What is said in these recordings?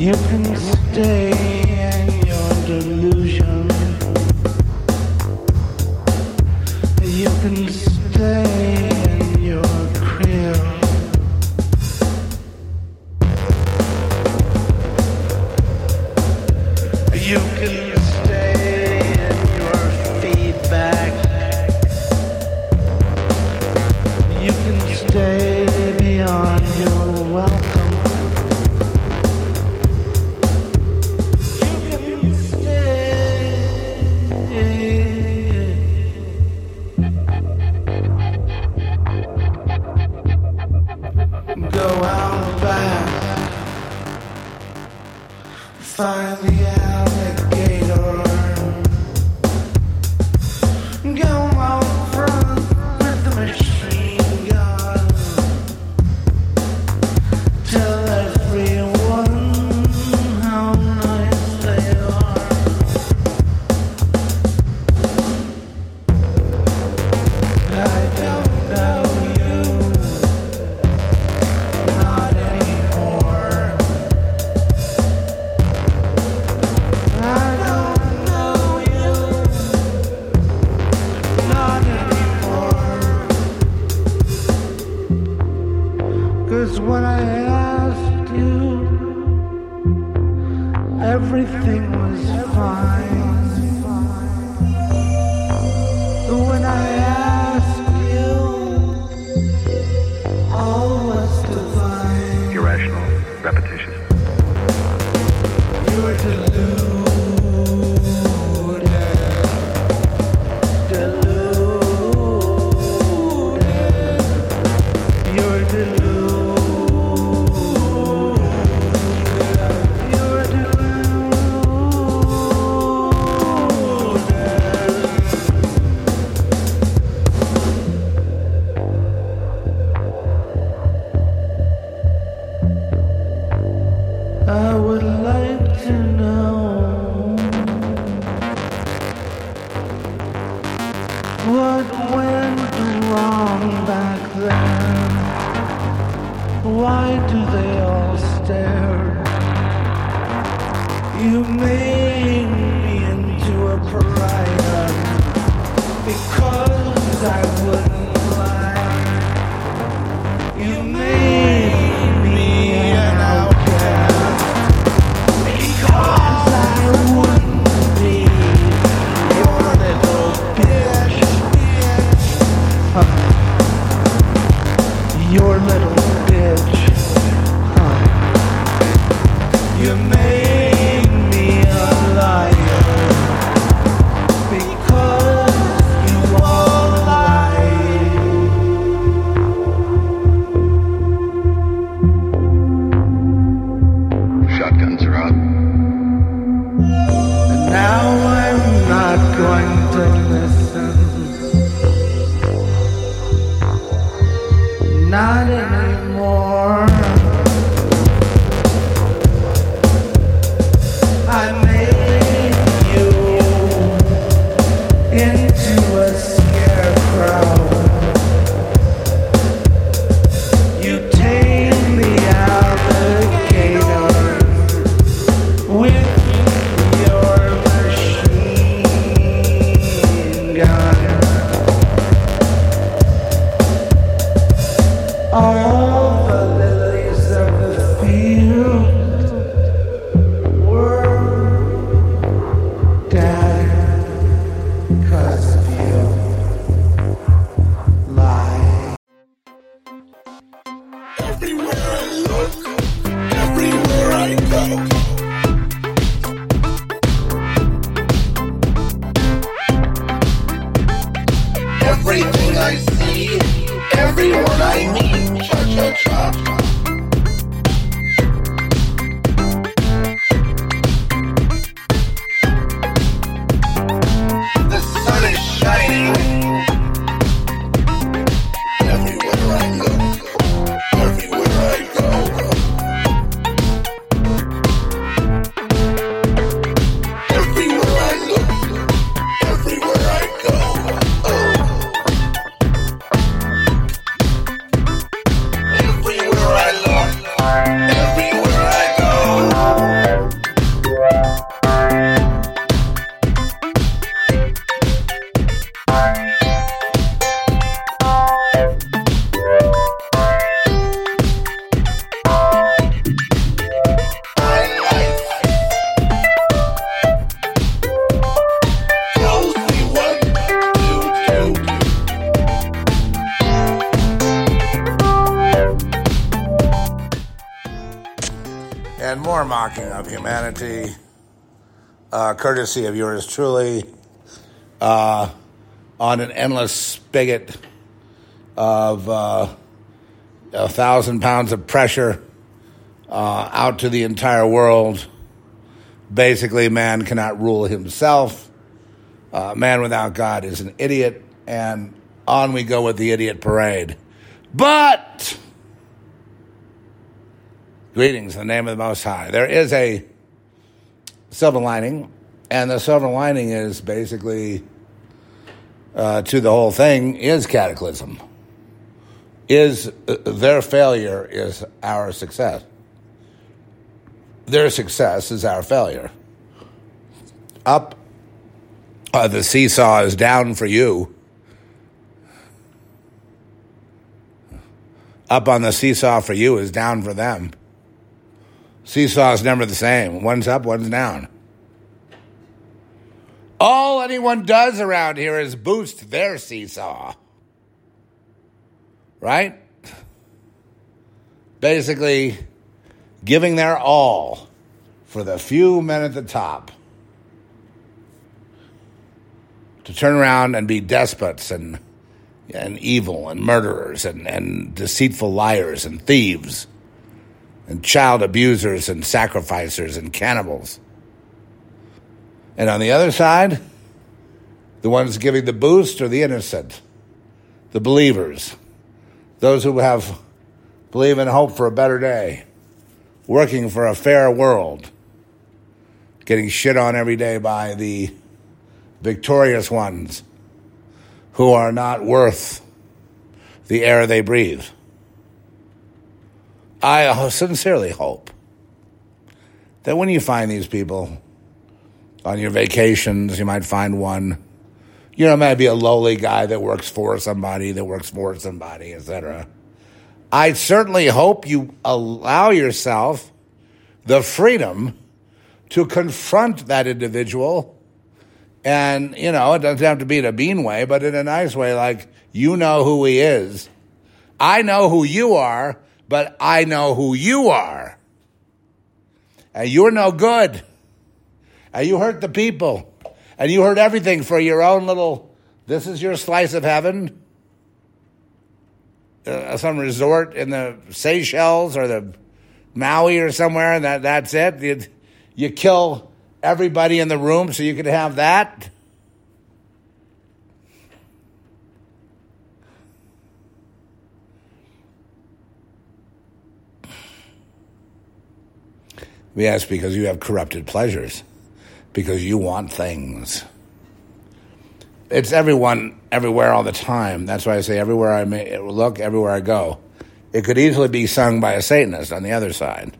You can stay uh, courtesy of yours truly, uh, on an endless spigot of uh, a thousand pounds of pressure uh, out to the entire world. Basically, man cannot rule himself. Uh, man without God is an idiot, and on we go with the idiot parade. But greetings in the name of the Most High. There is a silver lining, and the silver lining is basically uh, to the whole thing is cataclysm. Is uh, their failure is our success. Their success is our failure. Up, uh, the seesaw is down for you up on the seesaw for you is down for them. Seesaw is never the same. One's up, one's down. All anyone does around here is boost their seesaw. Right? Basically, giving their all for the few men at the top to turn around and be despots and and evil and murderers and, and deceitful liars and thieves and child abusers and sacrificers and cannibals. And on the other side, the ones giving the boost are the innocent, the believers, those who have believe in hope for a better day, working for a fair world, getting shit on every day by the victorious ones who are not worth the air they breathe. I sincerely hope that when you find these people on your vacations, you might find one, you know, might be a lowly guy that works for somebody, that works for somebody, etc. I certainly hope you allow yourself the freedom to confront that individual and, you know, it doesn't have to be in a bean way, but in a nice way, like, you know who he is. I know who you are, but I know who you are. And you're no good. And you hurt the people. And you hurt everything for your own little, this is your slice of heaven. Uh, some resort in the Seychelles or the Maui or somewhere, and that, that's it. You, you kill everybody in the room so you could have that? Yes, because you have corrupted pleasures, because you want things. It's everyone, everywhere, all the time. That's why I say everywhere I may look, everywhere I go. It could easily be sung by a Satanist on the other side.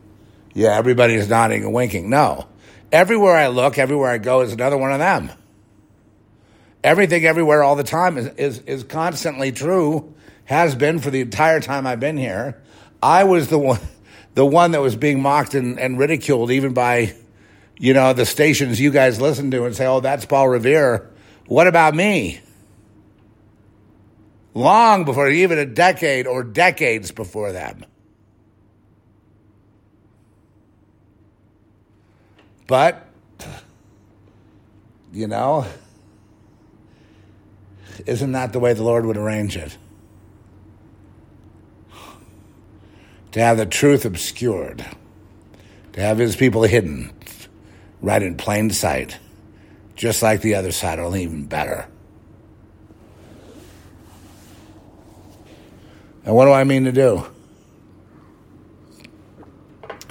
Yeah, everybody's nodding and winking. No, Everywhere I look, everywhere I go is another one of them. Everything, everywhere, all the time is, is, is constantly true, has been for the entire time I've been here. I was the one, the one that was being mocked and, and ridiculed even by, you know, the stations you guys listen to and say, oh, that's Paul Revere. What about me? Long before, even a decade or decades before them. But, you know, isn't that the way the Lord would arrange it? To have the truth obscured, to have his people hidden right in plain sight, just like the other side, only even better. And what do I mean to do?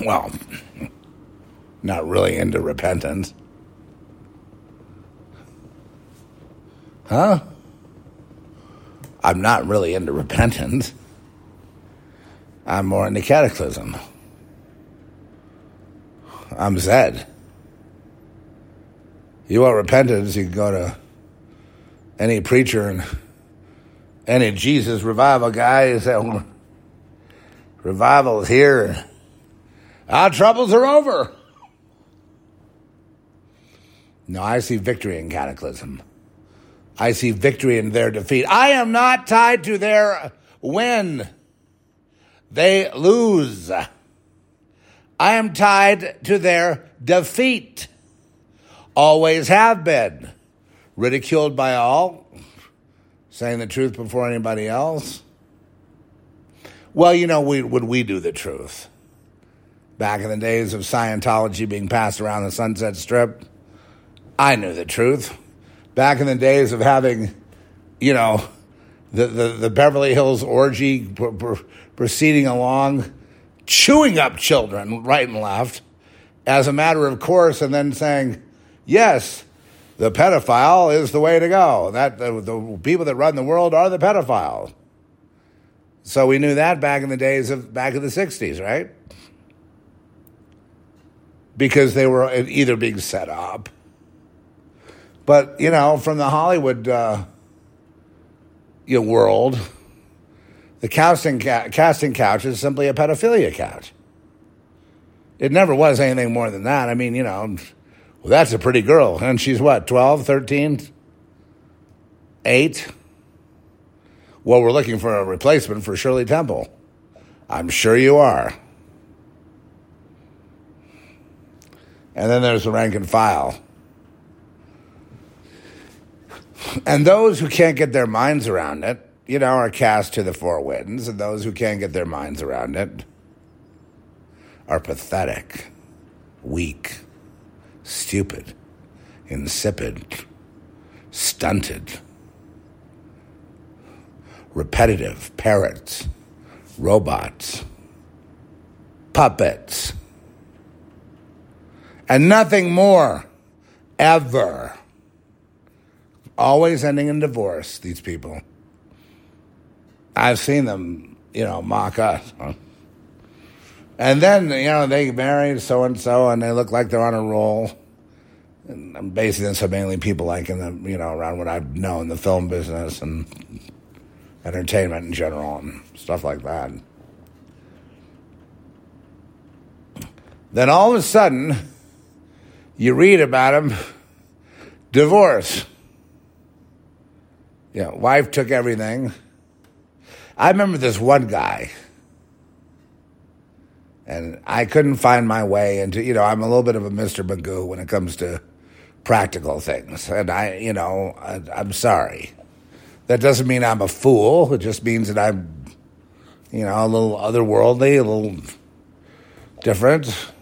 Well, not really into repentance. Huh? I'm not really into repentance. I'm more into cataclysm. I'm Zed. You want repentance, you can go to any preacher and any Jesus revival guy and say, revival is here. Our troubles are over. No, I see victory in cataclysm. I see victory in their defeat. I am not tied to their win. They lose. I am tied to their defeat. Always have been. Ridiculed by all, saying the truth before anybody else. Well, you know, we, would we do the truth? Back in the days of Scientology being passed around the Sunset Strip, I knew the truth. Back in the days of having, you know, the, the, the Beverly Hills orgy pr- pr- proceeding along, chewing up children right and left as a matter of course, and then saying, yes, the pedophile is the way to go. That the, the people that run the world are the pedophile. So we knew that back in the days of back in the '60s, right? Because they were either being set up, but you know, from the Hollywood uh, you know, world, the casting ca- casting couch is simply a pedophilia couch. It never was anything more than that. I mean, you know, well, that's a pretty girl. And she's what, 12, 13, 8? Well, we're looking for a replacement for Shirley Temple. I'm sure you are. And then there's the rank and file. And those who can't get their minds around it, you know, are cast to the four winds. And those who can't get their minds around it are pathetic, weak, stupid, insipid, stunted, repetitive parrots, robots, puppets, and nothing more ever. Always ending in divorce, these people. I've seen them, you know, mock us. And then, you know, they marry so and so and they look like they're on a roll. And I'm basing this on mainly people like in the, you know, around what I've known, the film business and entertainment in general and stuff like that. Then all of a sudden, you read about him, divorce. Yeah, wife took everything. I remember this one guy and I couldn't find my way into, you know, I'm a little bit of a Mr. Magoo when it comes to practical things. And I, you know, I, I'm sorry. That doesn't mean I'm a fool. It just means that I'm, you know, a little otherworldly, a little different.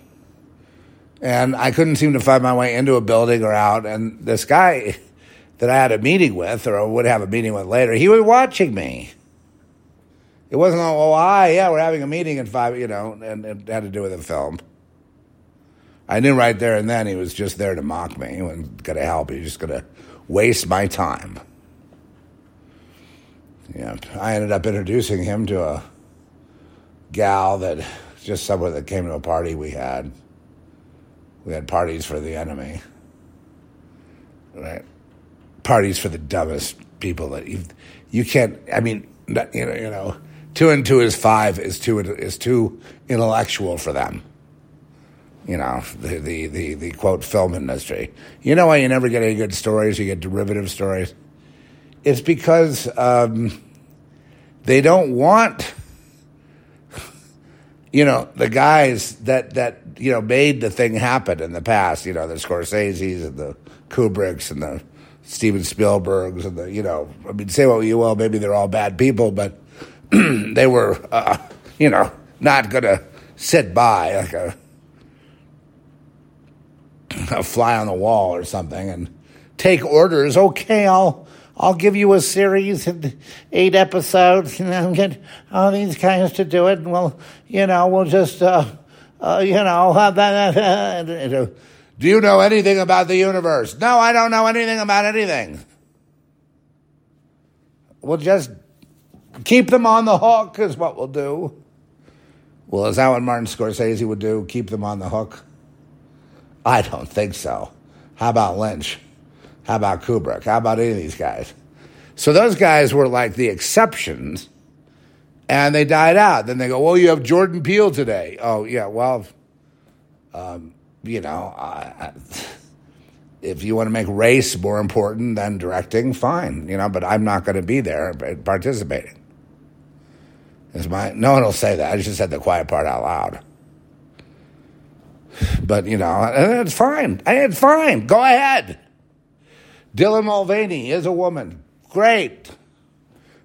And I couldn't seem to find my way into a building or out. And this guy that I had a meeting with, or would have a meeting with later, he was watching me. It wasn't, like, oh, I, yeah, we're having a meeting in five, you know, and it had to do with a film. I knew right there and then he was just there to mock me. He wasn't going to help. He was just going to waste my time. Yeah, I ended up introducing him to a gal that just someone that came to a party we had. We had parties for the enemy, right? Parties for the dumbest people that you you can't. I mean, you know, you know two and two is five is too is too intellectual for them. You know the, the the the quote film industry. You know why you never get any good stories? You get derivative stories. It's because um, they don't want you know the guys that that you know made the thing happen in the past. You know the Scorsese's and the Kubricks and the Steven Spielbergs and the you know I mean say what you will, maybe they're all bad people, but they were, uh, you know, not to sit by like a, a fly on the wall or something and take orders. Okay, I'll I'll give you a series of eight episodes, and I'll get all these guys to do it. And we'll, you know, we'll just, uh, uh, you know, have that. Do you know anything about the universe? No, I don't know anything about anything. We'll just keep them on the hook is what we'll do. Well, is that what Martin Scorsese would do? Keep them on the hook? I don't think so. How about Lynch? How about Kubrick? How about any of these guys? So those guys were like the exceptions, and they died out. Then they go, "Well, you have Jordan Peele today." Oh yeah, well, um, you know, uh, if you want to make race more important than directing, fine, you know. But I'm not going to be there participating. Is my no one will say that. I just said the quiet part out loud. But, you know, it's fine. It's fine. Go ahead. Dylan Mulvaney is a woman. Great.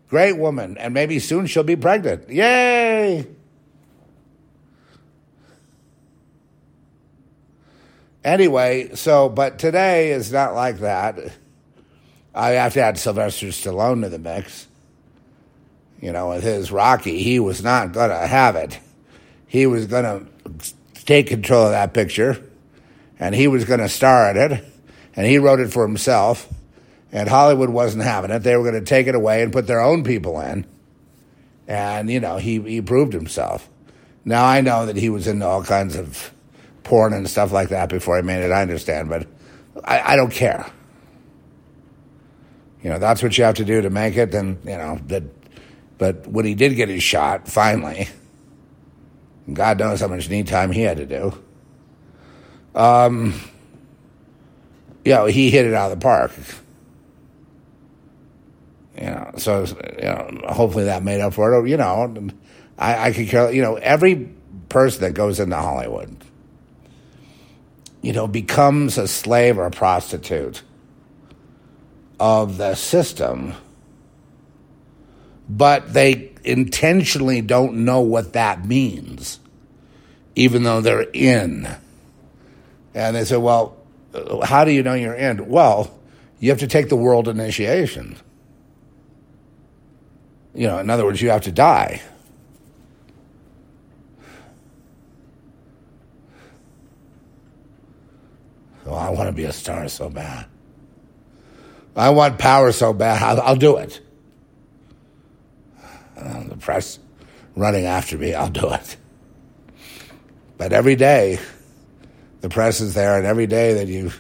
Great woman. And maybe soon she'll be pregnant. Yay. Anyway, so, but today is not like that. I have to add Sylvester Stallone to the mix. You know, with his Rocky, he was not going to have it. He was going to take control of that picture, and he was going to star in it, and he wrote it for himself, and Hollywood wasn't having it. They were going to take it away and put their own people in, and you know, he he proved himself. Now I know that he was into all kinds of porn and stuff like that before he made it. I understand, but I, I don't care. You know, that's what you have to do to make it. Then you know that. But when he did get his shot, finally, God knows how much knee time he had to do. Um, you know, he hit it out of the park. You know, so you know, hopefully that made up for it. You know, I, I could care. You know, every person that goes into Hollywood, you know, becomes a slave or a prostitute of the system, but they intentionally don't know what that means, even though they're in. And they say, well, how do you know you're in? Well, you have to take the world initiation. You know, in other words, you have to die. Oh, I want to be a star so bad. I want power so bad. I'll, I'll do it. Uh, the press running after me, I'll do it. But every day, the press is there, and every day that you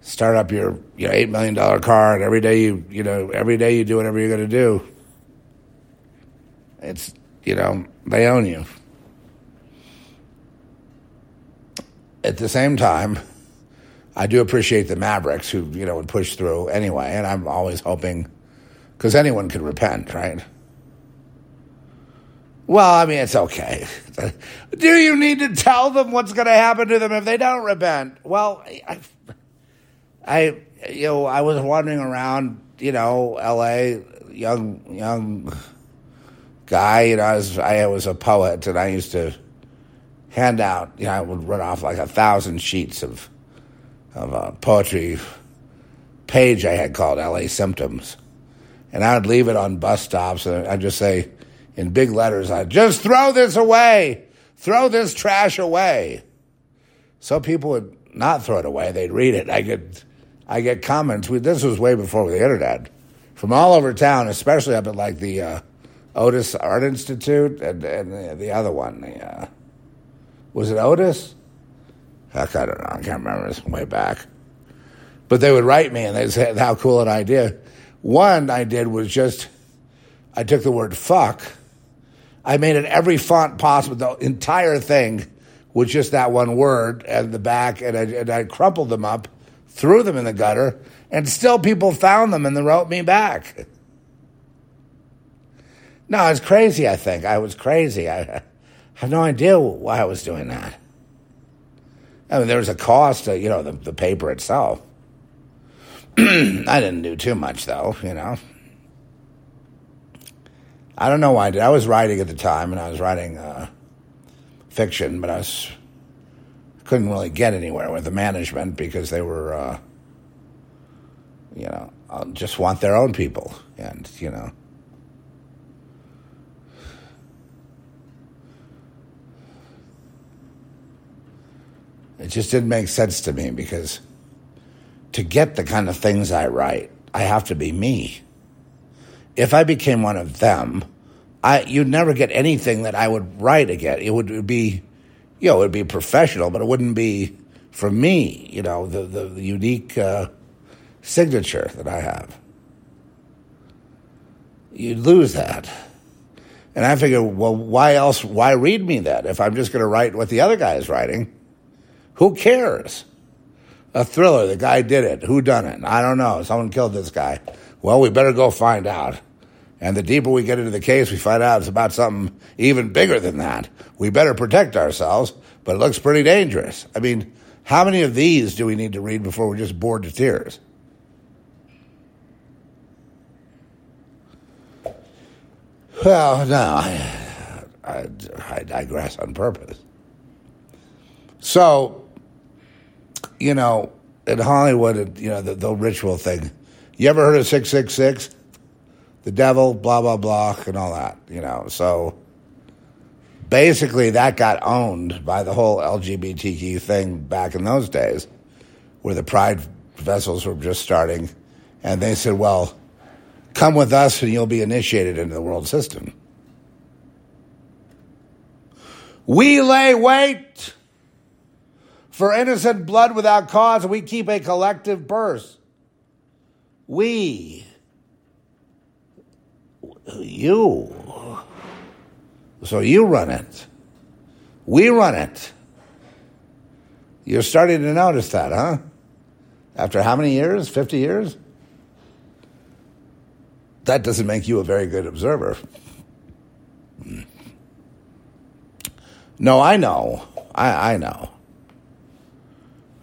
start up your your eight million dollar car, and every day you you know every day you do whatever you're going to do, it's you know they own you. At the same time, I do appreciate the Mavericks who you know would push through anyway, and I'm always hoping because anyone could repent, right? Well, I mean, it's okay. Do you need to tell them what's going to happen to them if they don't repent? Well, I, I, you know, I was wandering around, you know, L.A., young, young guy. You know, I was, I was a poet, and I used to hand out. You know, I would run off like a thousand sheets of of a poetry page I had called L.A. Symptoms, and I would leave it on bus stops, and I'd just say in big letters, I'd just throw this away, throw this trash away. So people would not throw it away; they'd read it. I get, I get comments. We, this was way before the internet, from all over town, especially up at like the uh, Otis Art Institute and, and the, the other one. The, uh, was it Otis? Heck, I don't know. I can't remember. It's way back. But they would write me and they'd say how cool an idea. One I did was just I took the word fuck I made it every font possible. The entire thing was just that one word and the back, and I, and I crumpled them up, threw them in the gutter, and still people found them and they wrote me back. No, I was crazy, I think. I was crazy. I have no idea why I was doing that. I mean, there was a cost to, you know, the, the paper itself. I didn't do too much, though, you know. I don't know why I did. I was writing at the time, and I was writing uh, fiction, but I was couldn't really get anywhere with the management because they were, uh, you know, uh, just want their own people, and you know. It just didn't make sense to me because to get the kind of things I write, I have to be me if I became one of them, I you'd never get anything that I would write again. It would be, you know, it would be professional, but it wouldn't be for me. You know, the the, the unique uh, signature that I have. You'd lose that. And I figured, well, why else? Why read me that if I'm just going to write what the other guy is writing? Who cares? A thriller. The guy did it. Who done it? I don't know. Someone killed this guy. Well, we better go find out. And the deeper we get into the case, we find out it's about something even bigger than that. We better protect ourselves but it looks pretty dangerous. I mean, how many of these do we need to read before we're just bored to tears? Well, no, I, I, I digress on purpose. So, you know, in Hollywood, you know, the, the ritual thing. You ever heard of 666? The devil, blah, blah, blah, and all that, you know. So basically, that got owned by the whole LGBTQ thing back in those days, where the pride vessels were just starting. And they said, well, come with us and you'll be initiated into the world system. We lay wait for innocent blood without cause, we keep a collective purse. We. You. So you run it. We run it. You're starting to notice that, huh? After how many years? 50 years? That doesn't make you a very good observer. Hmm. No, I know. I, I know.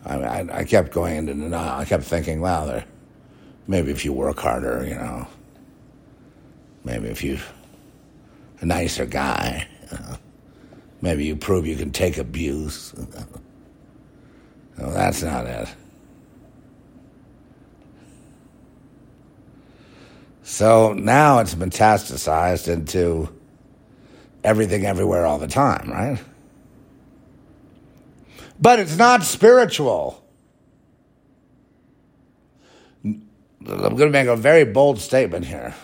I, I, I kept going into denial. I kept thinking, well, maybe if you work harder, you know, maybe if you a nicer guy, maybe you prove you can take abuse. no, that's not it. So now it's metastasized into everything everywhere all the time, right? But it's not spiritual. I'm going to make a very bold statement here.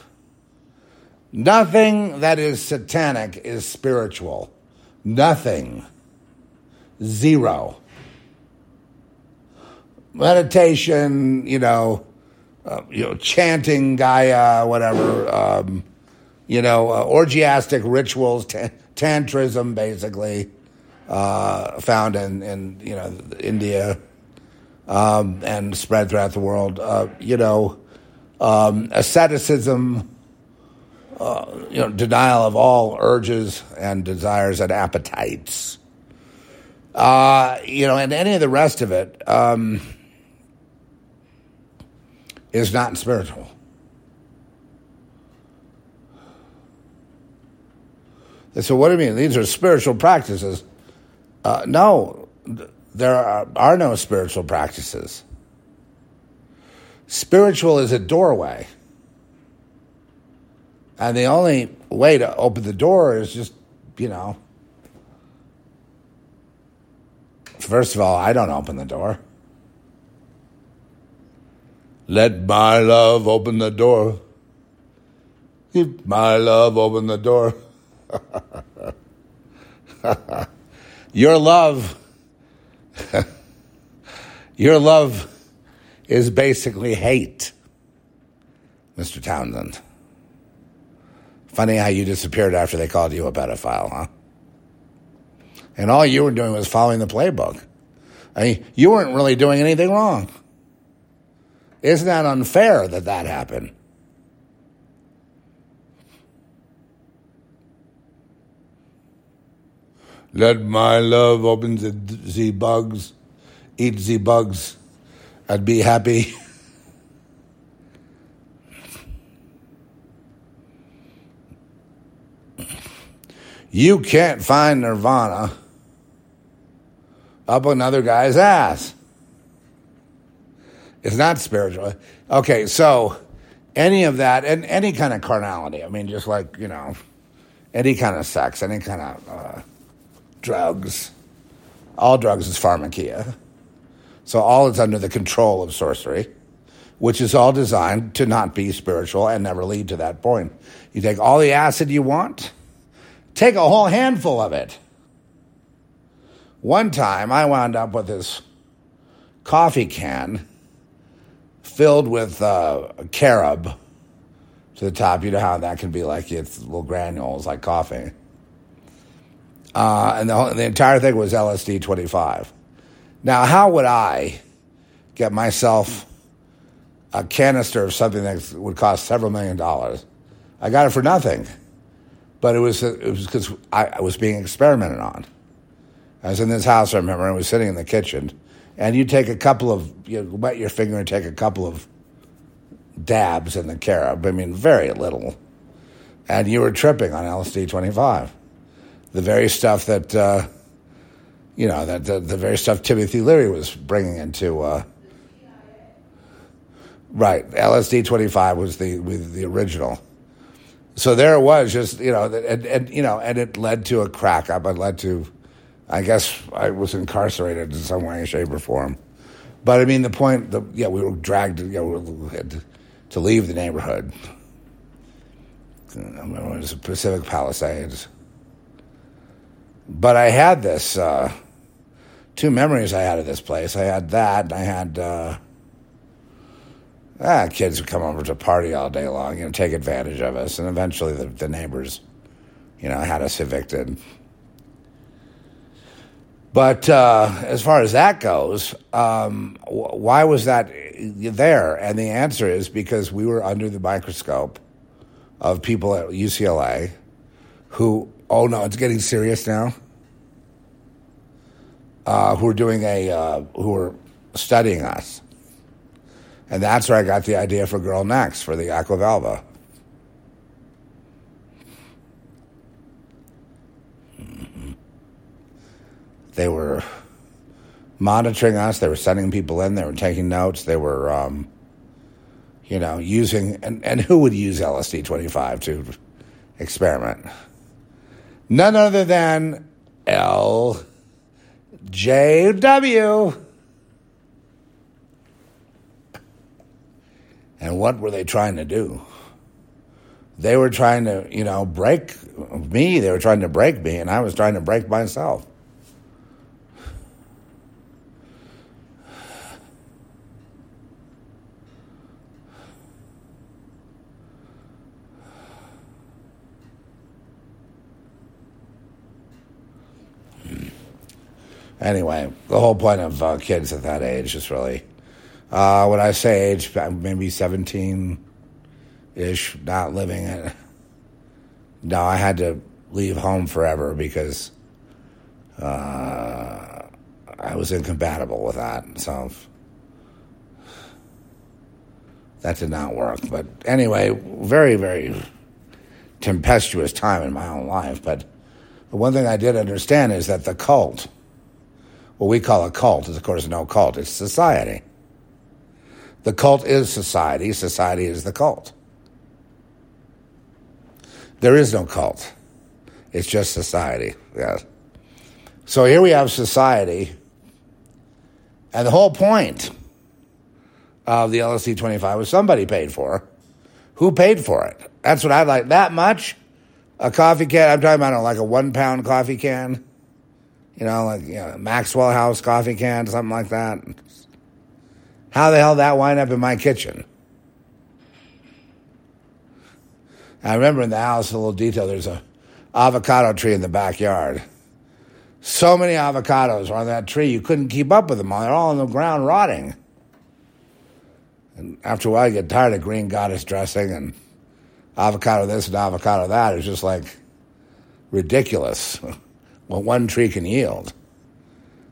Nothing that is satanic is spiritual. Nothing. Zero. Meditation, you know, uh, you know, chanting Gaia, whatever, um, you know, uh, orgiastic rituals, t- tantrism, basically, uh, found in, in, you know, India um, and spread throughout the world. Uh, you know, um, asceticism, uh, you know, denial of all urges and desires and appetites. Uh, you know, and any of the rest of it um, is not spiritual. So, what do you mean? These are spiritual practices. Uh, no, there are, are no spiritual practices. Spiritual is a doorway. And the only way to open the door is just, you know, first of all, I don't open the door. Let my love open the door. If my love open the door. your love, your love is basically hate, Mr. Townshend. Funny how you disappeared after they called you a pedophile, huh? And all you were doing was following the playbook. I mean, you weren't really doing anything wrong. Isn't that unfair that that happened? Let my love open the, the bugs, eat the bugs, and be happy. You can't find nirvana up another guy's ass. It's not spiritual. Okay, so any of that, and any kind of carnality, I mean, just like, you know, any kind of sex, any kind of uh, drugs, all drugs is pharmakeia. So all is under the control of sorcery, which is all designed to not be spiritual and never lead to that point. You take all the acid you want, take a whole handful of it. One time I wound up with this coffee can filled with uh, carob to the top. You know how that can be like it's little granules like coffee. Uh, and the, whole, the entire thing was LSD 25. Now, how would I get myself a canister of something that would cost several million dollars? I got it for nothing, but it was it was because I, I was being experimented on. I was in this house, I remember, I was sitting in the kitchen, and you take a couple of, you wet your finger and take a couple of dabs in the carob. I mean, very little. And you were tripping on LSD 25. The very stuff that, uh, you know, that the, the very stuff Timothy Leary was bringing into. Uh, right, LSD 25 was the, the original. So there it was, just, you know, and, and, you know, and it led to a crack up. It led to, I guess I was incarcerated in some way, shape, or form. But I mean, the point, the, yeah, we were dragged, you know, we had to, to leave the neighborhood. I remember it was Pacific Palisades. But I had this uh, two memories I had of this place. I had that, and I had uh, ah, kids would come over to party all day long, you know, take advantage of us, and eventually the, the neighbors, you know, had us evicted. But uh, as far as that goes, um, wh- why was that there? And the answer is because we were under the microscope of people at UCLA who, oh no, it's getting serious now, uh, who are doing a, uh, who are studying us. And that's where I got the idea for Girl Next, for the Aquavelva. They were monitoring us. They were sending people in. They were taking notes. They were, um, you know, using and, and who would use LSD twenty five to experiment? None other than L. J. W. And what were they trying to do? They were trying to, you know, break me. They were trying to break me, and I was trying to break myself. Anyway, the whole point of uh, kids at that age is really, uh, when I say age, maybe 17 ish, not living it. No, I had to leave home forever because uh, I was incompatible with that. So that did not work. But anyway, very, very tempestuous time in my own life. But the one thing I did understand is that the cult, what we call a cult is, of course, no cult, it's society. The cult is society, society is the cult. There is no cult, it's just society. Yes. So here we have society, and the whole point of the LSD 25 was somebody paid for. Who paid for it? That's what I like. That much? A coffee can? I'm talking about like a one pound coffee can you know, like you know, Maxwell House coffee can, something like that. How the hell that wind up in my kitchen? I remember in the house, a little detail. There's a avocado tree in the backyard. So many avocados were on that tree, you couldn't keep up with them. They're all on the ground rotting. And after a while, you get tired of green goddess dressing and avocado this and avocado that. It's just like ridiculous. what one tree can yield.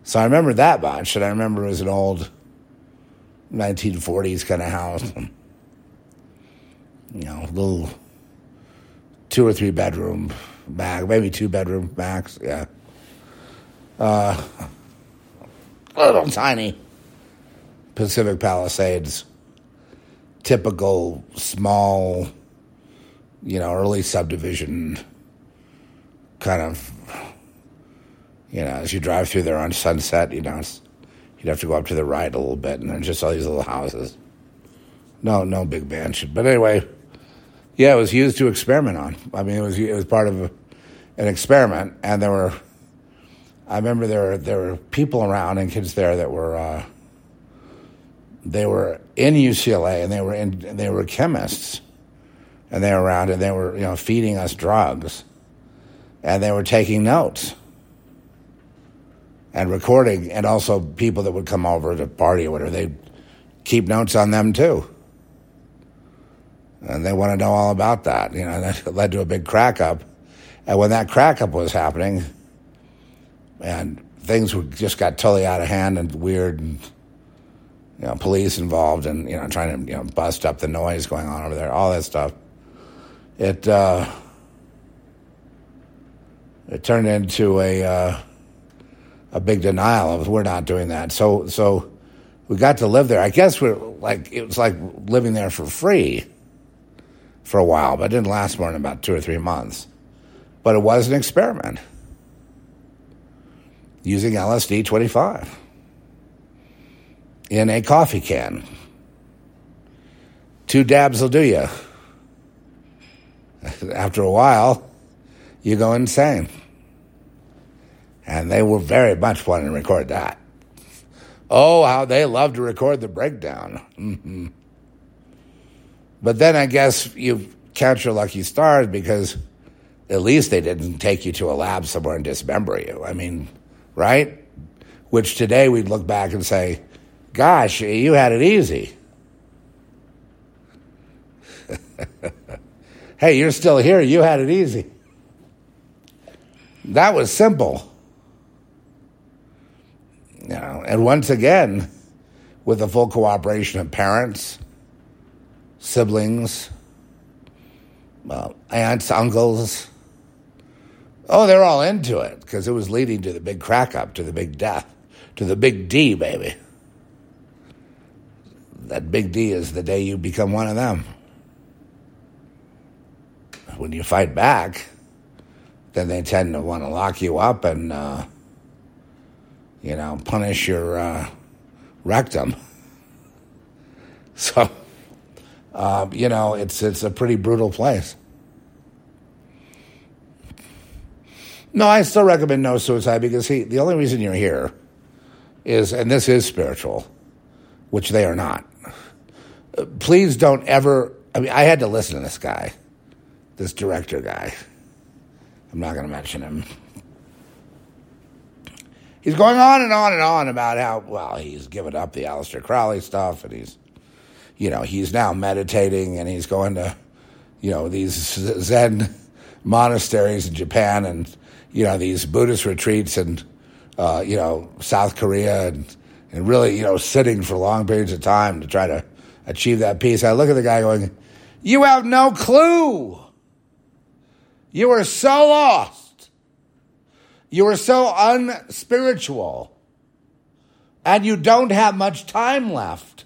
So I remember that much, and I remember it was an old 1940s kind of house. You know, little two or three bedroom back, maybe two bedroom max, yeah. Uh, little tiny Pacific Palisades, typical small, you know, early subdivision kind of you know, as you drive through there on Sunset, you know, you'd have to go up to the right a little bit, and there's just all these little houses. No, no big mansion, but anyway, yeah, it was used to experiment on. I mean, it was it was part of an experiment, and there were. I remember there were there were people around and kids there that were. Uh, they were in UCLA and they were in they were chemists, and they were around and they were you know feeding us drugs, and they were taking notes and recording, and also people that would come over to party or whatever, they keep notes on them too. And they want to know all about that. You know, that led to a big crack up. And when that crack up was happening, and things were, just got totally out of hand and weird, and you know, police involved, and you know, trying to you know bust up the noise going on over there, all that stuff. It uh, it turned into a uh, a big denial of we're not doing that. So so we got to live there. I guess we're like it was like living there for free for a while, but it didn't last more than about two or three months. But it was an experiment using LSD 25 in a coffee can. Two dabs will do you. After a while, you go insane. And they were very much wanting to record that. Oh, how they love to record the breakdown. Mm-hmm. But then I guess you count your lucky stars because at least they didn't take you to a lab somewhere and dismember you. I mean, right? Which today we'd look back and say, gosh, you had it easy. hey, you're still here. You had it easy. That was simple. You know, and once again, with the full cooperation of parents, siblings, uh, aunts, uncles. Oh, they're all into it because it was leading to the big crack up, to the big death, to the big D, baby. That big D is the day you become one of them. When you fight back, then they tend to want to lock you up and, uh, you know, punish your uh, rectum. So, uh, you know, it's it's a pretty brutal place. No, I still recommend no suicide because see, the only reason you're here is, and this is spiritual, which they are not. Please don't ever. I mean, I had to listen to this guy, this director guy. I'm not going to mention him. He's going on and on and on about how well he's given up the Aleister Crowley stuff, and he's, you know, he's now meditating and he's going to, you know, these Zen monasteries in Japan and you know these Buddhist retreats and uh, you know South Korea and and really you know sitting for long periods of time to try to achieve that peace. I look at the guy going, "You have no clue. You are so lost. You are so unspiritual, and you don't have much time left."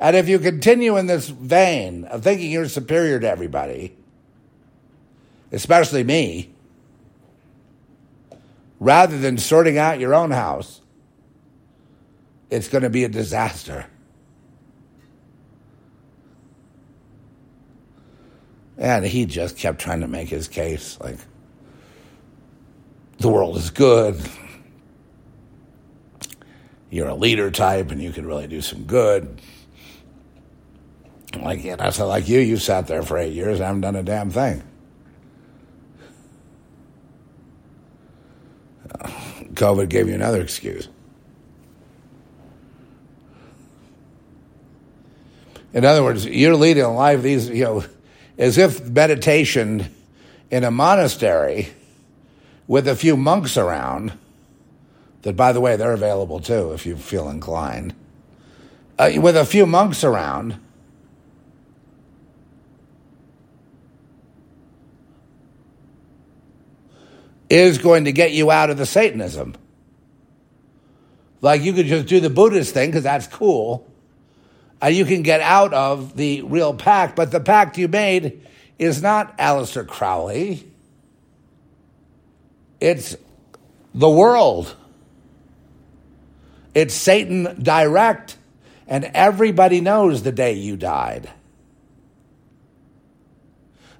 And if you continue in this vein of thinking you're superior to everybody, especially me, rather than sorting out your own house, it's going to be a disaster. And he just kept trying to make his case like the world is good. You're a leader type and you can really do some good. Like, yeah, that's like you. You sat there for eight years and haven't done a damn thing. COVID gave you another excuse. In other words, you're leading a life these, you know, as if meditation in a monastery with a few monks around, that by the way, they're available too if you feel inclined, uh, with a few monks around. is going to get you out of the Satanism. Like you could just do the Buddhist thing because that's cool. And you can get out of the real pact, but the pact you made is not Aleister Crowley. It's the world. It's Satan direct, and everybody knows the day you died.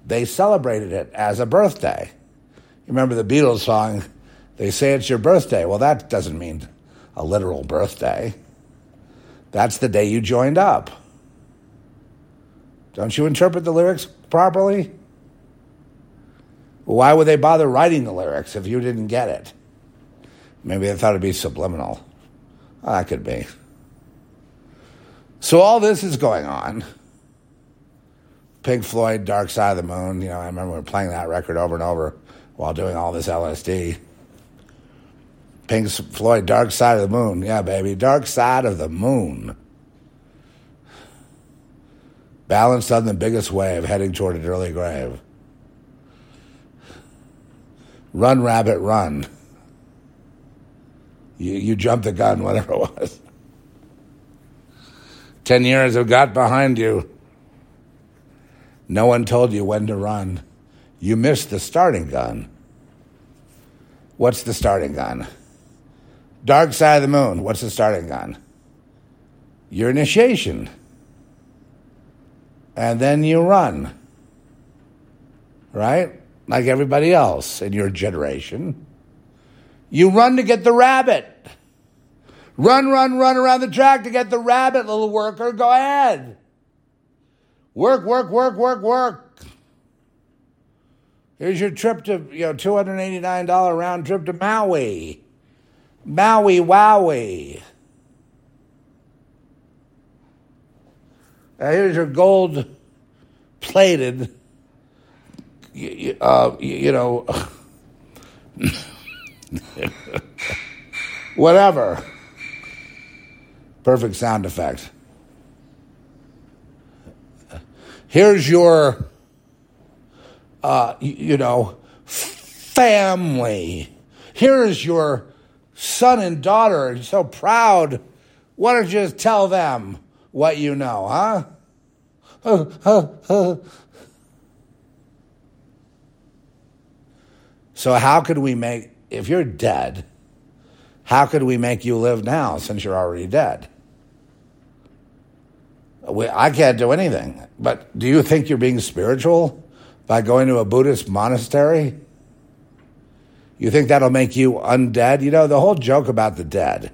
They celebrated it as a birthday. You remember the Beatles song, they say it's your birthday. Well, that doesn't mean a literal birthday. That's the day you joined up. Don't you interpret the lyrics properly? Why would they bother writing the lyrics if you didn't get it? Maybe they thought it'd be subliminal. Ah, oh, that could be. So all this is going on. Pink Floyd, Dark Side of the Moon. You know, I remember playing that record over and over while doing all this LSD. Pink Floyd, Dark Side of the Moon. Yeah, baby. Dark Side of the Moon. Balanced on the biggest wave heading toward an early grave. Run, rabbit, run. You, you jumped the gun, whatever it was. Ten years have got behind you. No one told you when to run. You missed the starting gun. What's the starting gun? Dark side of the moon. What's the starting gun? Your initiation. And then you run. Right? Like everybody else in your generation. You run to get the rabbit. Run, run, run around the track to get the rabbit, little worker. Go ahead. Work, work, work, work, work. Here's your trip to, you know, $289 round trip to Maui. Maui Wowie. Now here's your gold plated, uh, you know, whatever. Perfect sound effect. Here's your, uh, you know, family. Here's your son and daughter. You're so proud. Why don't you just tell them what you know, huh? so, how could we make, if you're dead, how could we make you live now since you're already dead? We, I can't do anything. But do you think you're being spiritual by going to a Buddhist monastery? You think that'll make you undead? You know, the whole joke about the dead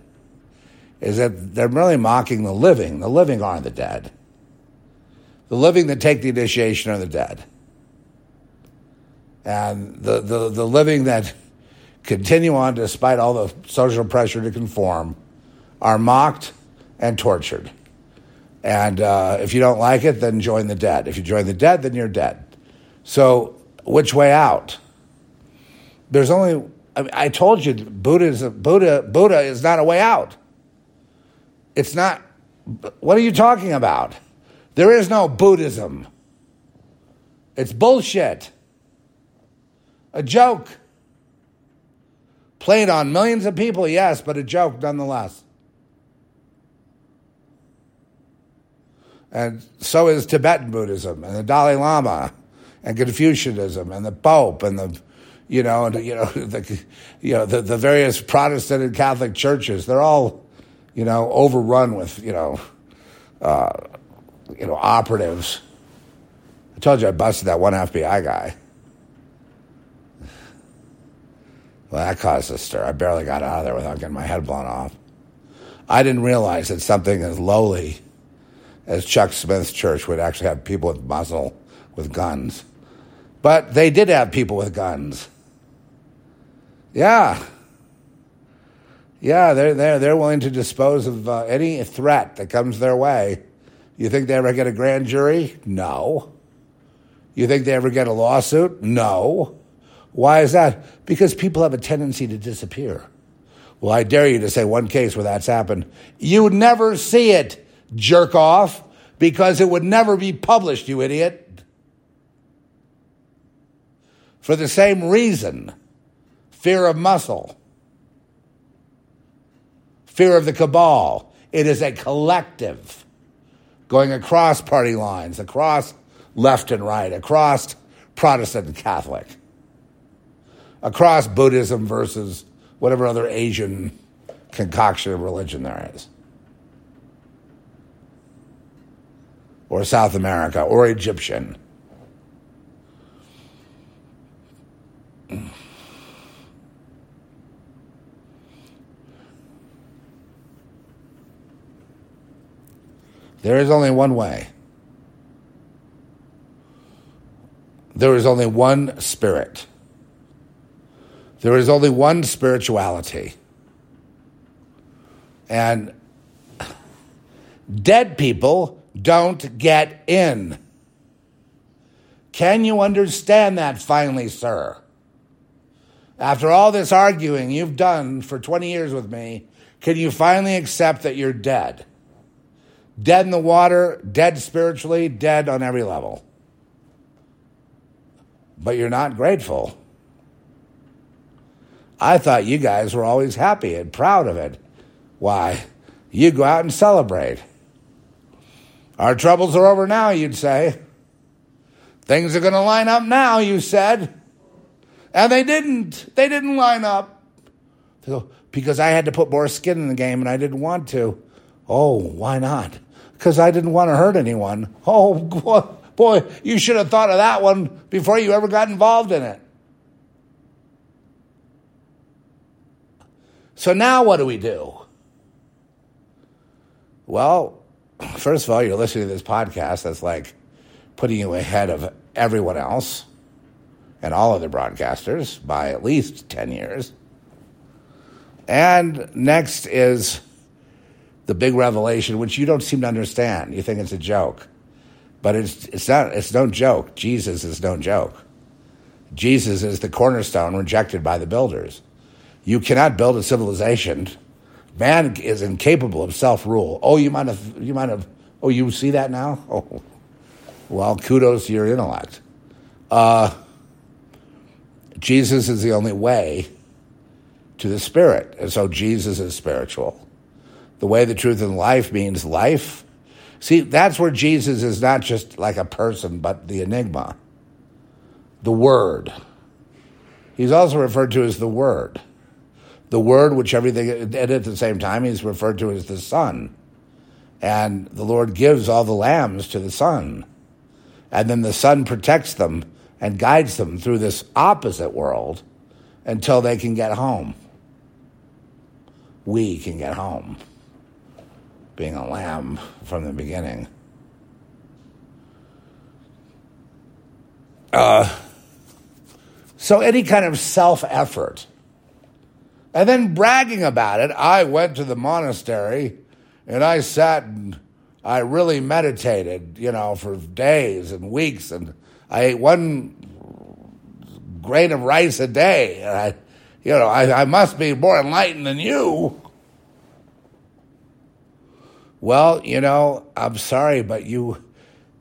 is that they're really mocking the living. The living aren't the dead. The living that take the initiation are the dead. And the, the, the living that continue on despite all the social pressure to conform are mocked and tortured. And uh, if you don't like it, then join the dead. If you join the dead, then you're dead. So, which way out? There's only. I, mean, I told you, Buddha is a, Buddha. Buddha is not a way out. It's not. What are you talking about? There is no Buddhism. It's bullshit. A joke. Played on millions of people, yes, but a joke nonetheless. And so is Tibetan Buddhism and the Dalai Lama and Confucianism and the Pope and the you know, and you know, the, you know, the, the various Protestant and Catholic churches, they're all, you know, overrun with, you know, uh, you know, operatives. I told you I busted that one FBI guy. Well, that caused a stir. I barely got out of there without getting my head blown off. I didn't realize that something as lowly as Chuck Smith's church would actually have people with muzzle with guns. But they did have people with guns. Yeah. Yeah, they're, they're, they're willing to dispose of uh, any threat that comes their way. You think they ever get a grand jury? No. You think they ever get a lawsuit? No. Why is that? Because people have a tendency to disappear. Well, I dare you to say one case where that's happened. You would never see it jerk off, because it would never be published, you idiot. For the same reason fear of muscle, fear of the cabal. It is a collective going across party lines, across left and right, across Protestant and Catholic, across Buddhism versus whatever other Asian concoction of religion there is. or South America or Egyptian. There is only one way. There is only one spirit. There is only one spirituality. And dead people don't get in. Can you understand that finally, sir? After all this arguing you've done for 20 years with me, can you finally accept that you're dead? Dead in the water, dead spiritually, dead on every level. But you're not grateful. I thought you guys were always happy and proud of it. Why, you go out and celebrate. Our troubles are over now, you'd say. Things are going to line up now, you said. And they didn't. They didn't line up. Because I had to put more skin in the game and I didn't want to. Oh, why not? Because I didn't want to hurt anyone. Oh, boy, you should have thought of that one before you ever got involved in it. So now what do we do? Well, first of all, you're listening to this podcast that's like putting you ahead of everyone else and all other broadcasters by at least 10 years. And next is the big revelation, which you don't seem to understand. You think it's a joke. But it's, it's not, it's no joke. Jesus is no joke. Jesus is the cornerstone rejected by the builders. You cannot build a civilization Man is incapable of self rule. Oh, you might have, you might have, oh, you see that now? Oh, well, kudos to your intellect. Uh, Jesus is the only way to the Spirit. And so Jesus is spiritual. The way, the truth, and life means life. See, that's where Jesus is not just like a person, but the enigma, the Word. He's also referred to as the Word. The Word, which everything, at the same time, he's referred to as the Son. And the Lord gives all the lambs to the Son. And then the Son protects them and guides them through this opposite world until they can get home. We can get home, being a lamb from the beginning. Uh, so, any kind of self effort and then bragging about it, I went to the monastery and I sat and I really meditated, you know, for days and weeks. And I ate one grain of rice a day. And I, you know, I, I must be more enlightened than you. Well, you know, I'm sorry, but you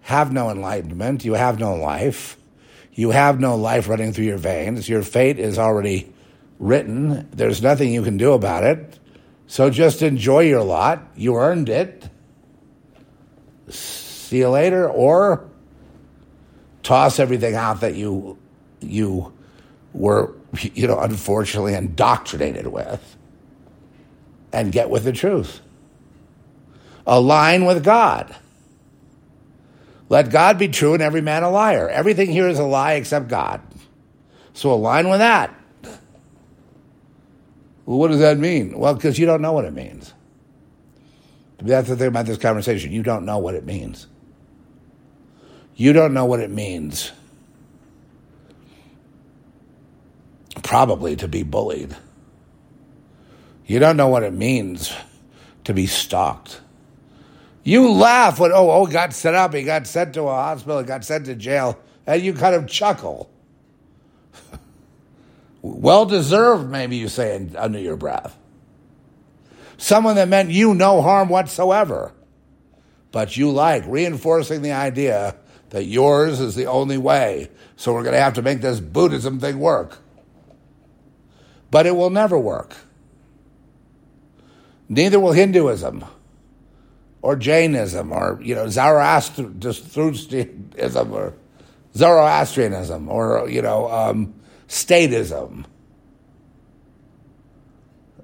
have no enlightenment. You have no life. You have no life running through your veins. Your fate is already written. There's nothing you can do about it. So just enjoy your lot. You earned it. See you later, or toss everything out that you you were, you know, unfortunately indoctrinated with, and get with the truth. Align with God. Let God be true and every man a liar. Everything here is a lie except God. So align with that. Well, what does that mean? Well, because you don't know what it means. That's the thing about this conversation. You don't know what it means. You don't know what it means. Probably to be bullied. You don't know what it means to be stalked. You laugh when, oh, oh, got set up, he got sent to a hospital, he got sent to jail, and you kind of chuckle. Well deserved, maybe you say under your breath. Someone that meant you no harm whatsoever. But you like reinforcing the idea that yours is the only way. So we're going to have to make this Buddhism thing work. But it will never work. Neither will Hinduism or Jainism or, you know, Zoroastrianism or Zoroastrianism or, you know, um, statism.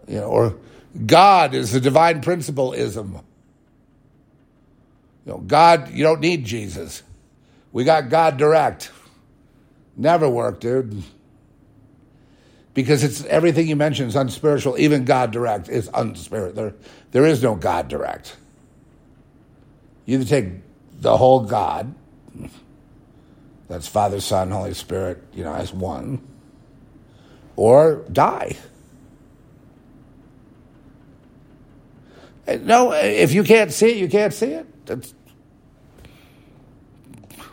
You know, or God is the divine principle ism. You know, God, you don't need Jesus. We got God direct. Never worked, dude. Because it's everything you mention is unspiritual. Even God direct is unspiritual. There, there is no God direct. You either take the whole God, that's Father, Son, Holy Spirit, you know, as one, or die. No, if you can't see it, you can't see it. That's,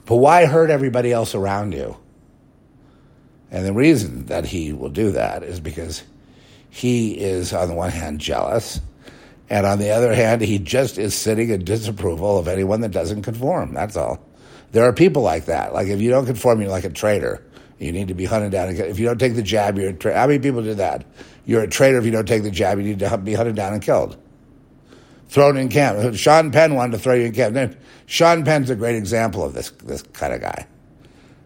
but why hurt everybody else around you? And the reason that he will do that is because he is, on the one hand, jealous, and on the other hand, he just is sitting in disapproval of anyone that doesn't conform. That's all. There are people like that. Like if you don't conform, you're like a traitor. You need to be hunted down. If you don't take the jab, you're a traitor. How many people do that? You're a traitor if you don't take the jab. You need to be hunted down and killed. Thrown in camp. Sean Penn wanted to throw you in camp. Sean Penn's a great example of this this kind of guy.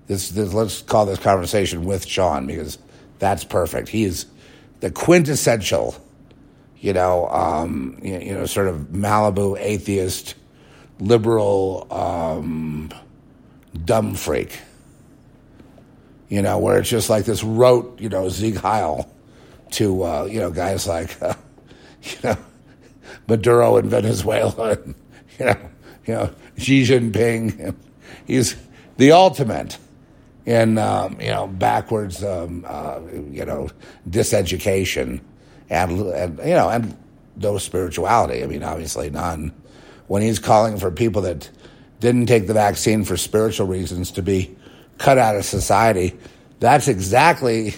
This, this let's call this conversation with Sean because that's perfect. He is the quintessential, you know, um, you, you know, sort of Malibu atheist, liberal, um, dumb freak. You know, where it's just like this rote, you know, Sieg Heil to, uh, you know, guys like, uh, you know, Maduro in Venezuela, and, you know, you know, Xi Jinping. He's the ultimate in um, you know backwards um, uh, you know diseducation and, and you know and no spirituality. I mean, obviously none. When he's calling for people that didn't take the vaccine for spiritual reasons to be cut out of society, that's exactly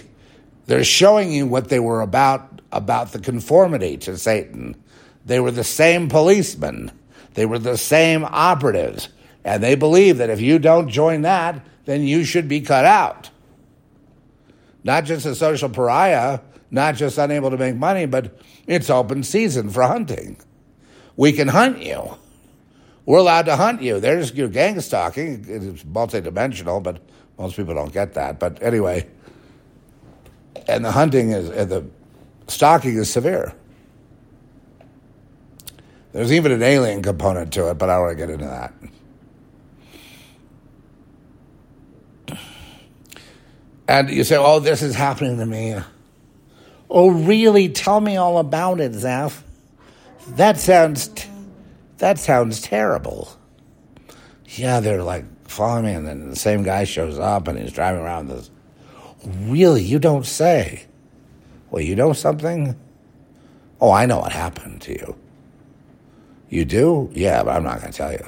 they're showing you what they were about about the conformity to Satan. They were the same policemen. They were the same operatives. And they believe that if you don't join that, then you should be cut out. Not just a social pariah, not just unable to make money, but it's open season for hunting. We can hunt you. We're allowed to hunt you. There's your gang stalking. It's multidimensional, but most people don't get that. But anyway, and the hunting is, and the stalking is severe. There's even an alien component to it, but I don't want to get into that. And you say, oh, this is happening to me. Oh, really? Tell me all about it, Zaf. That sounds, t- that sounds terrible. Yeah, they're like following me, and then the same guy shows up, and he's driving around this. Really? You don't say. Well, you know something? Oh, I know what happened to you. You do? Yeah, but I'm not going to tell you.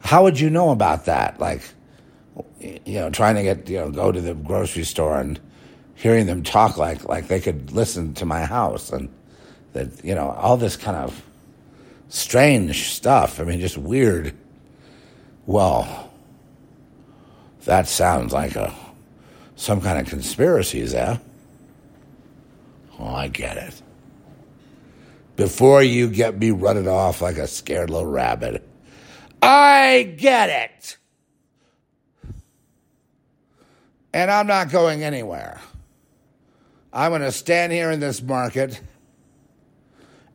How would you know about that? Like, you know, trying to get, you know, go to the grocery store and hearing them talk like, like they could listen to my house and that, you know, all this kind of strange stuff. I mean, just weird. Well, that sounds like a, some kind of conspiracy, is that? Oh, I get it. Before you get me running off like a scared little rabbit, I get it. And I'm not going anywhere. I'm going to stand here in this market.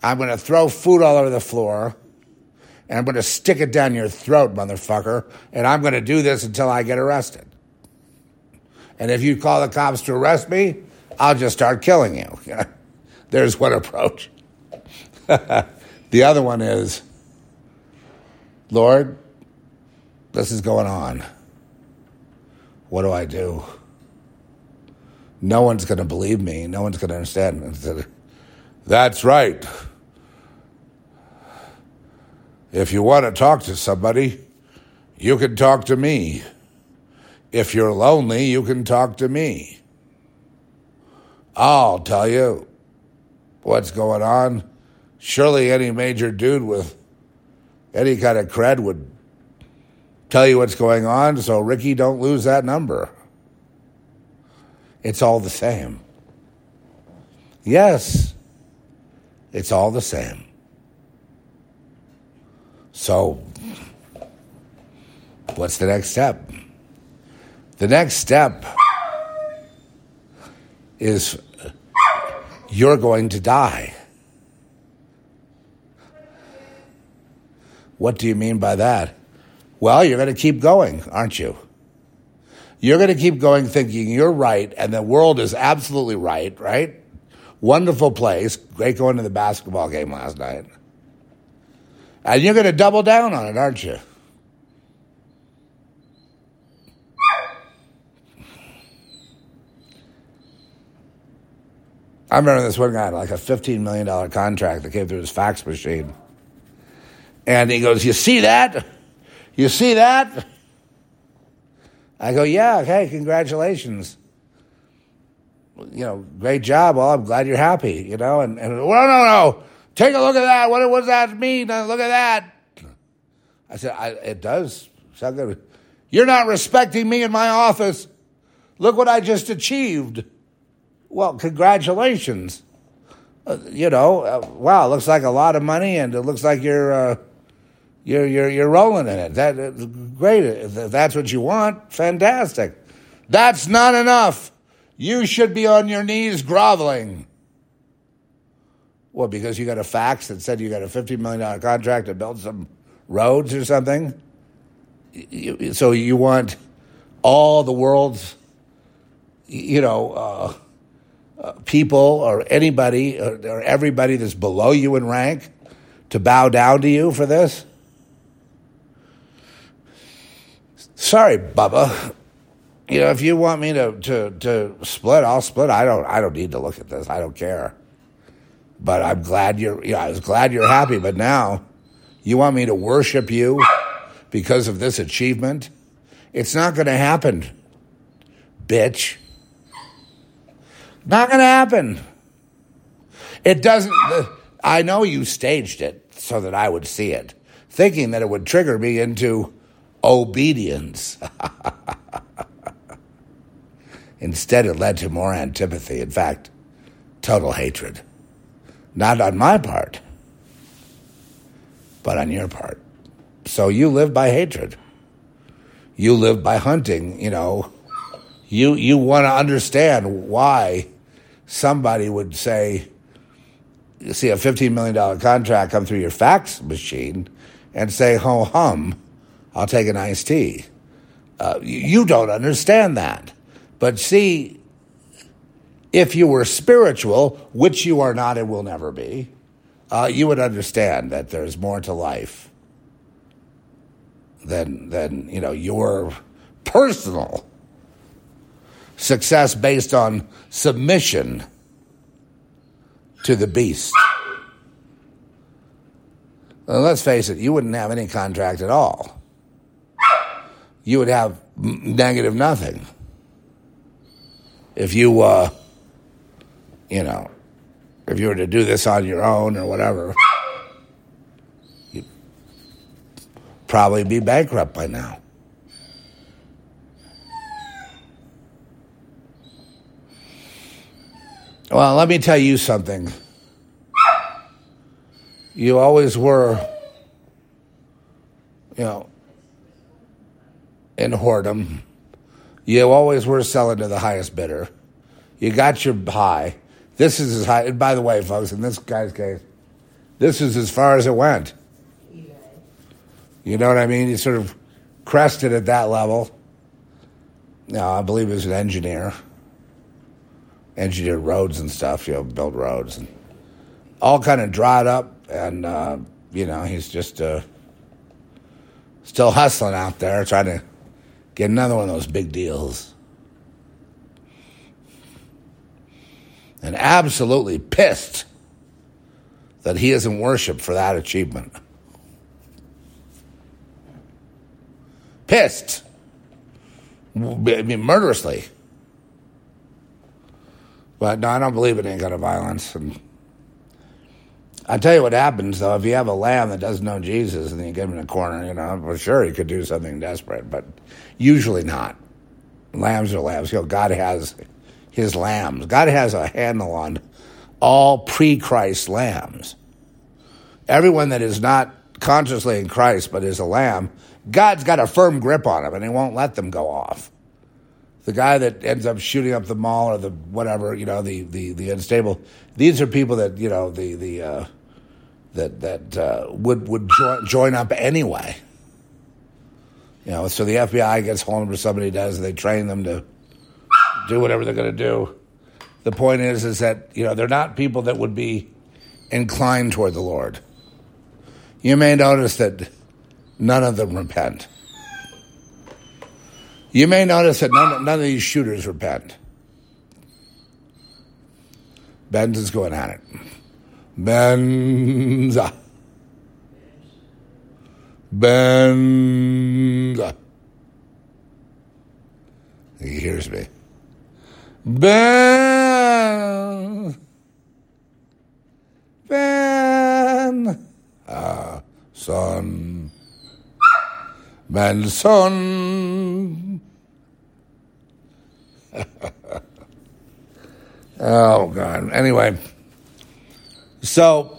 I'm going to throw food all over the floor. And I'm going to stick it down your throat, motherfucker. And I'm going to do this until I get arrested. And if you call the cops to arrest me, I'll just start killing you. There's one approach. the other one is, Lord, this is going on. What do I do? No one's going to believe me. No one's going to understand. That's right. If you want to talk to somebody, you can talk to me. If you're lonely, you can talk to me. I'll tell you what's going on. Surely any major dude with any kind of cred would tell you what's going on, so Ricky, don't lose that number. It's all the same. Yes, it's all the same. So, what's the next step? The next step is you're going to die. What do you mean by that? Well, you're going to keep going, aren't you? You're going to keep going thinking you're right and the world is absolutely right, right? Wonderful place. Great going to the basketball game last night. And you're going to double down on it, aren't you? I remember this one guy like a $15 million contract that came through his fax machine. And he goes, You see that? You see that? I go, yeah, okay, congratulations. You know, great job. Well, I'm glad you're happy, you know, and, and well, no, no, take a look at that. What, what does that mean? Uh, Look at that. I said, I, it does. Sound good. You're not respecting me in my office. Look what I just achieved. Well, congratulations. Uh, you know, uh, wow, looks like a lot of money, and it looks like you're uh, you're you're you're rolling in it. That uh, great. If that's what you want, fantastic. That's not enough. You should be on your knees groveling. What? Because you got a fax that said you got a fifty million dollar contract to build some roads or something. So you want all the world's, you know. Uh, people or anybody or, or everybody that's below you in rank to bow down to you for this? Sorry, Bubba. You know, if you want me to, to, to split, I'll split. I don't I don't need to look at this. I don't care. But I'm glad you're I was glad you're happy, but now you want me to worship you because of this achievement? It's not gonna happen, bitch. Not going to happen. It doesn't. I know you staged it so that I would see it, thinking that it would trigger me into obedience. Instead, it led to more antipathy. In fact, total hatred. Not on my part, but on your part. So you live by hatred. You live by hunting, you know you you want to understand why somebody would say you see a $15 million contract come through your fax machine and say ho hum i'll take an iced tea uh, you, you don't understand that but see if you were spiritual which you are not and will never be uh, you would understand that there's more to life than than you know your personal success based on submission to the beast. Let's face it, you wouldn't have any contract at all. You would have negative nothing. If you, uh, you know, if you were to do this on your own or whatever, you'd probably be bankrupt by now. Well, let me tell you something. You always were, you know, in whoredom. You always were selling to the highest bidder. You got your high. This is as high. And by the way, folks, in this guy's case, this is as far as it went. You know what I mean? He sort of crested at that level. Now, I believe he was an engineer engineered roads and stuff, you know, built roads and all kind of dried up. And, uh, you know, he's just uh, still hustling out there trying to get another one of those big deals. And absolutely pissed that he isn't worshiped for that achievement. Pissed. I mean, murderously. But no, I don't believe in any kind of violence. And I tell you what happens though, if you have a lamb that doesn't know Jesus and you get him a corner, you know, for sure he could do something desperate, but usually not. Lambs are lambs. You know, God has his lambs. God has a handle on all pre-Christ lambs. Everyone that is not consciously in Christ but is a lamb, God's got a firm grip on them and he won't let them go off the guy that ends up shooting up the mall or the whatever, you know, the the, the unstable. These are people that you know the the uh, that that uh, would would join, join up anyway. You know, so the FBI gets hold of somebody does, they train them to do whatever they're going to do. The point is, is that you know they're not people that would be inclined toward the Lord. You may notice that none of them repent. You may notice that none, none of these shooters repent. Benz is going at it. Benza. Benza. He hears me. Ben. Ben. Ah, son. Ben, son. oh, God. Anyway, so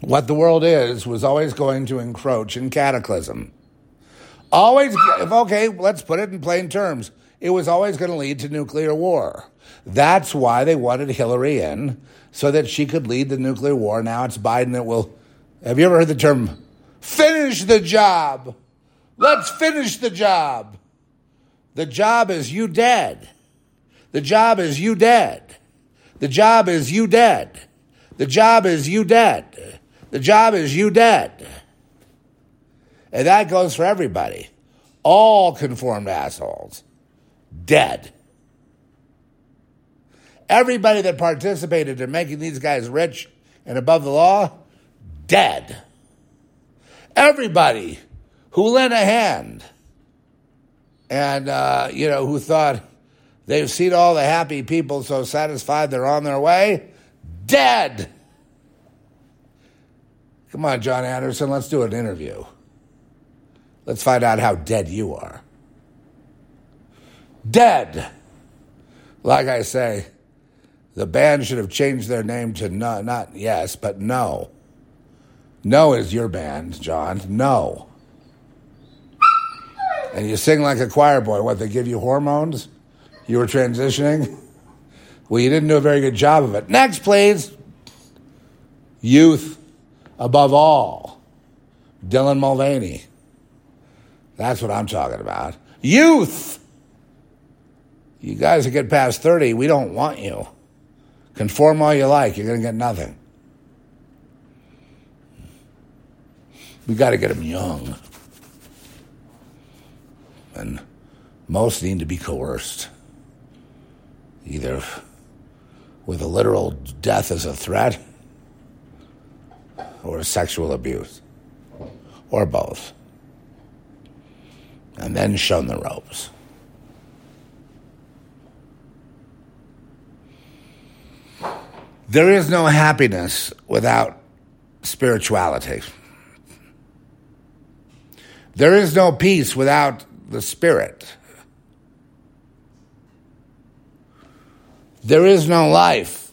what the world is was always going to encroach in cataclysm. Always, okay, let's put it in plain terms. It was always going to lead to nuclear war. That's why they wanted Hillary in, so that she could lead the nuclear war. Now it's Biden that will. Have you ever heard the term finish the job? Let's finish the job. The job is you dead. The job is you dead. The job is you dead. The job is you dead. The job is you dead. And that goes for everybody. All conformed assholes. Dead. Everybody that participated in making these guys rich and above the law, dead. Everybody who lent a hand and, uh, you know, who thought they've seen all the happy people so satisfied they're on their way, dead. Come on, Jon Anderson, let's do an interview. Let's find out how dead you are. Dead. Like I say, the band should have changed their name to no, not yes, but no. No is your band, Jon. No. And you sing like a choir boy. What, they give you hormones? You were transitioning? Well, you didn't do a very good job of it. Next, please. Youth above all. Dylan Mulvaney. That's what I'm talking about. Youth! You guys that get past 30, we don't want you. Conform all you like, you're going to get nothing. We got to get them young. And most need to be coerced, either with a literal death as a threat or sexual abuse, or both and then shown the ropes. There is no happiness without spirituality. There is no peace without the spirit. There is no life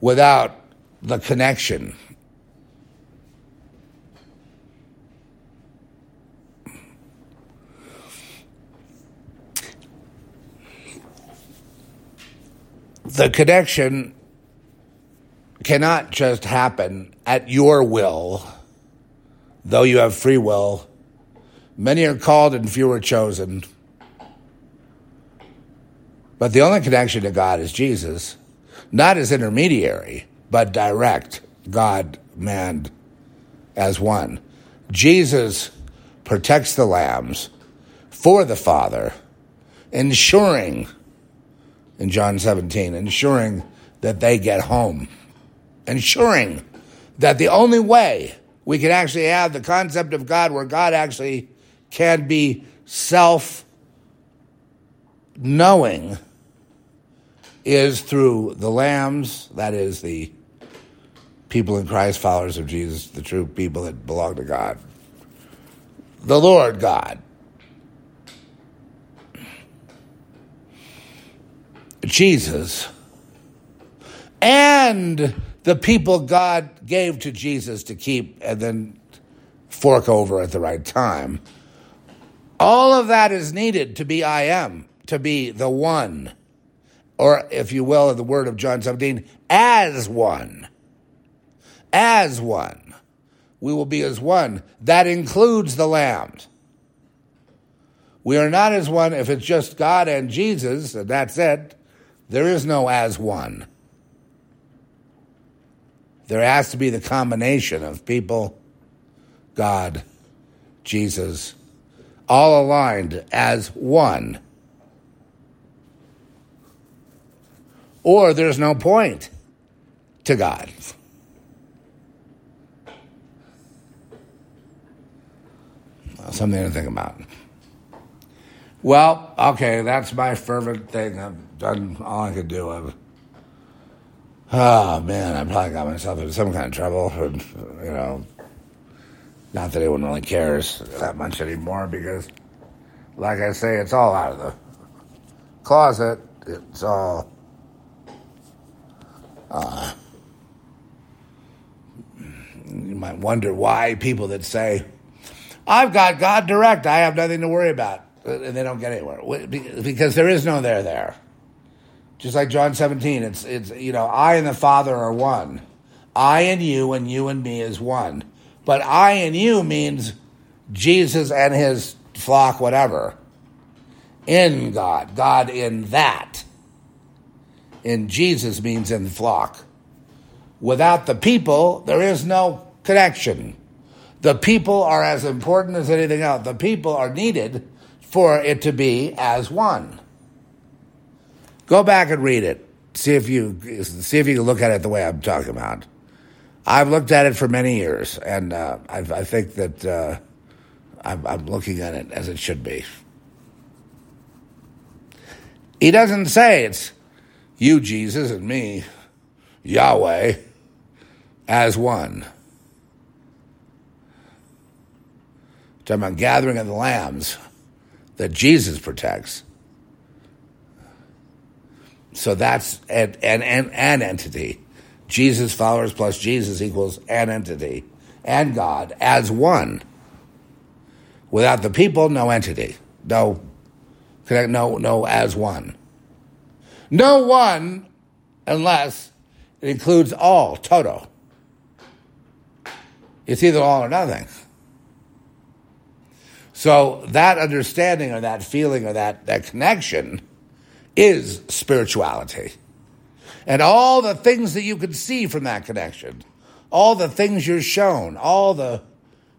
without the connection the connection cannot just happen at your will, though you have free will. Many are called and few are chosen. But the only connection to God is Jesus, not as intermediary, but direct God, man, as one. Jesus protects the lambs for the Father, ensuring in John 17, ensuring that they get home, ensuring that the only way we can actually have the concept of God where God actually can be self knowing is through the lambs, that is, the people in Christ, followers of Jesus, the true people that belong to God. The Lord God. Jesus and the people God gave to Jesus to keep and then fork over at the right time. All of that is needed to be I am, to be the one, or if you will, the word of John 17, as one. As one. We will be as one. That includes the lambs. We are not as one if it's just God and Jesus, and that's it. There is no as one. There has to be the combination of people, God, Jesus, all aligned as one. Or there's no point to God. Something to think about. Well, okay, that's my fervent thing. I've done all I could do. I've, oh man, I probably got myself into some kind of trouble. And, you know, not that anyone really cares that much anymore because, like I say, it's all out of the closet. It's all. Uh, you might wonder why people that say, I've got God direct, I have nothing to worry about, and they don't get anywhere. Because there is no there there. Just like John 17, it's, it's, you know, I and the Father are one. I and you, and you and me is one. But I and you means Jesus and his flock, whatever. In God, God in that. In Jesus means in flock. Without the people, there is no connection. The people are as important as anything else. The people are needed for it to be as one. Go back and read it. See if you see if you can look at it the way I'm talking about. I've looked at it for many years, and uh, I, think that uh, I'm, I'm looking at it as it should be. He doesn't say it's you, Jesus, and me, Yahweh, as one. Talking about gathering of the lambs that Jesus protects. So that's an, an, an, an entity. Jesus followers plus Jesus equals an entity. And God as one. Without the people, no entity. No no no as one. No one unless it includes all, toto. It's either all or nothing. So that understanding or that feeling or that, that connection is spirituality. And all the things that you can see from that connection, all the things you're shown, all the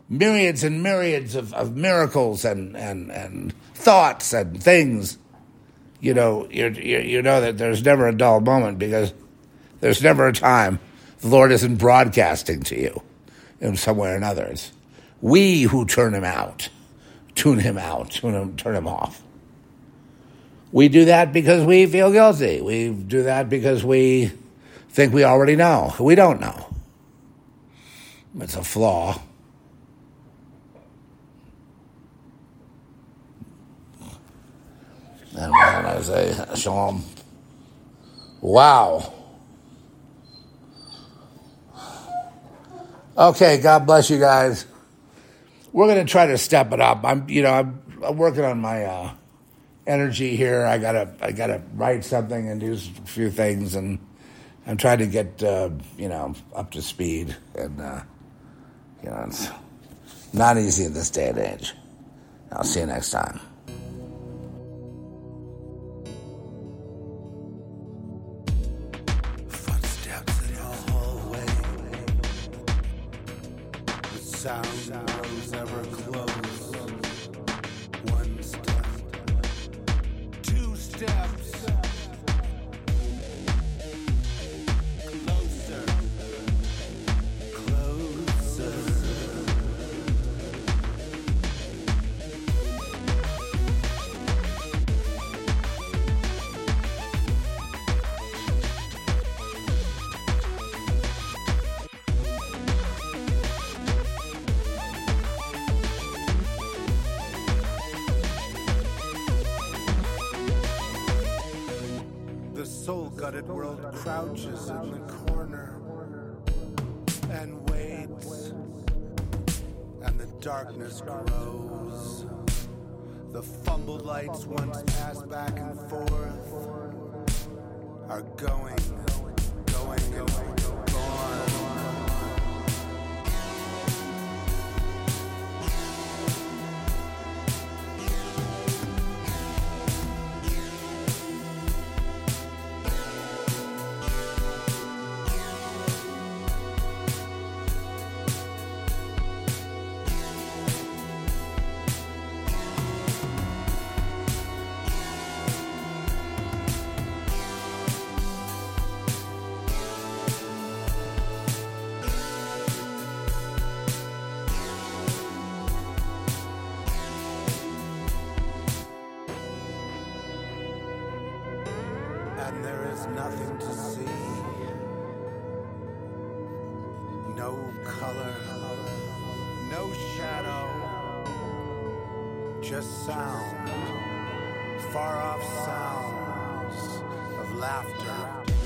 myriads and myriads of, of miracles and, and, and thoughts and things, you know, you you know that there's never a dull moment because there's never a time the Lord isn't broadcasting to you in some way or another. It's we who turn him out, tune him out, tune him, turn him off. We do that because we feel guilty. We do that because we think we already know. We don't know. It's a flaw. And when I say shalom, wow. Okay, God bless you guys. We're going to try to step it up. I'm, you know, I'm, I'm working on my uh, energy here. I gotta I gotta write something and do a few things, and I'm trying to get uh, you know up to speed. And uh, you know it's not easy in this day and age. I'll see you next time. Sounds of laughter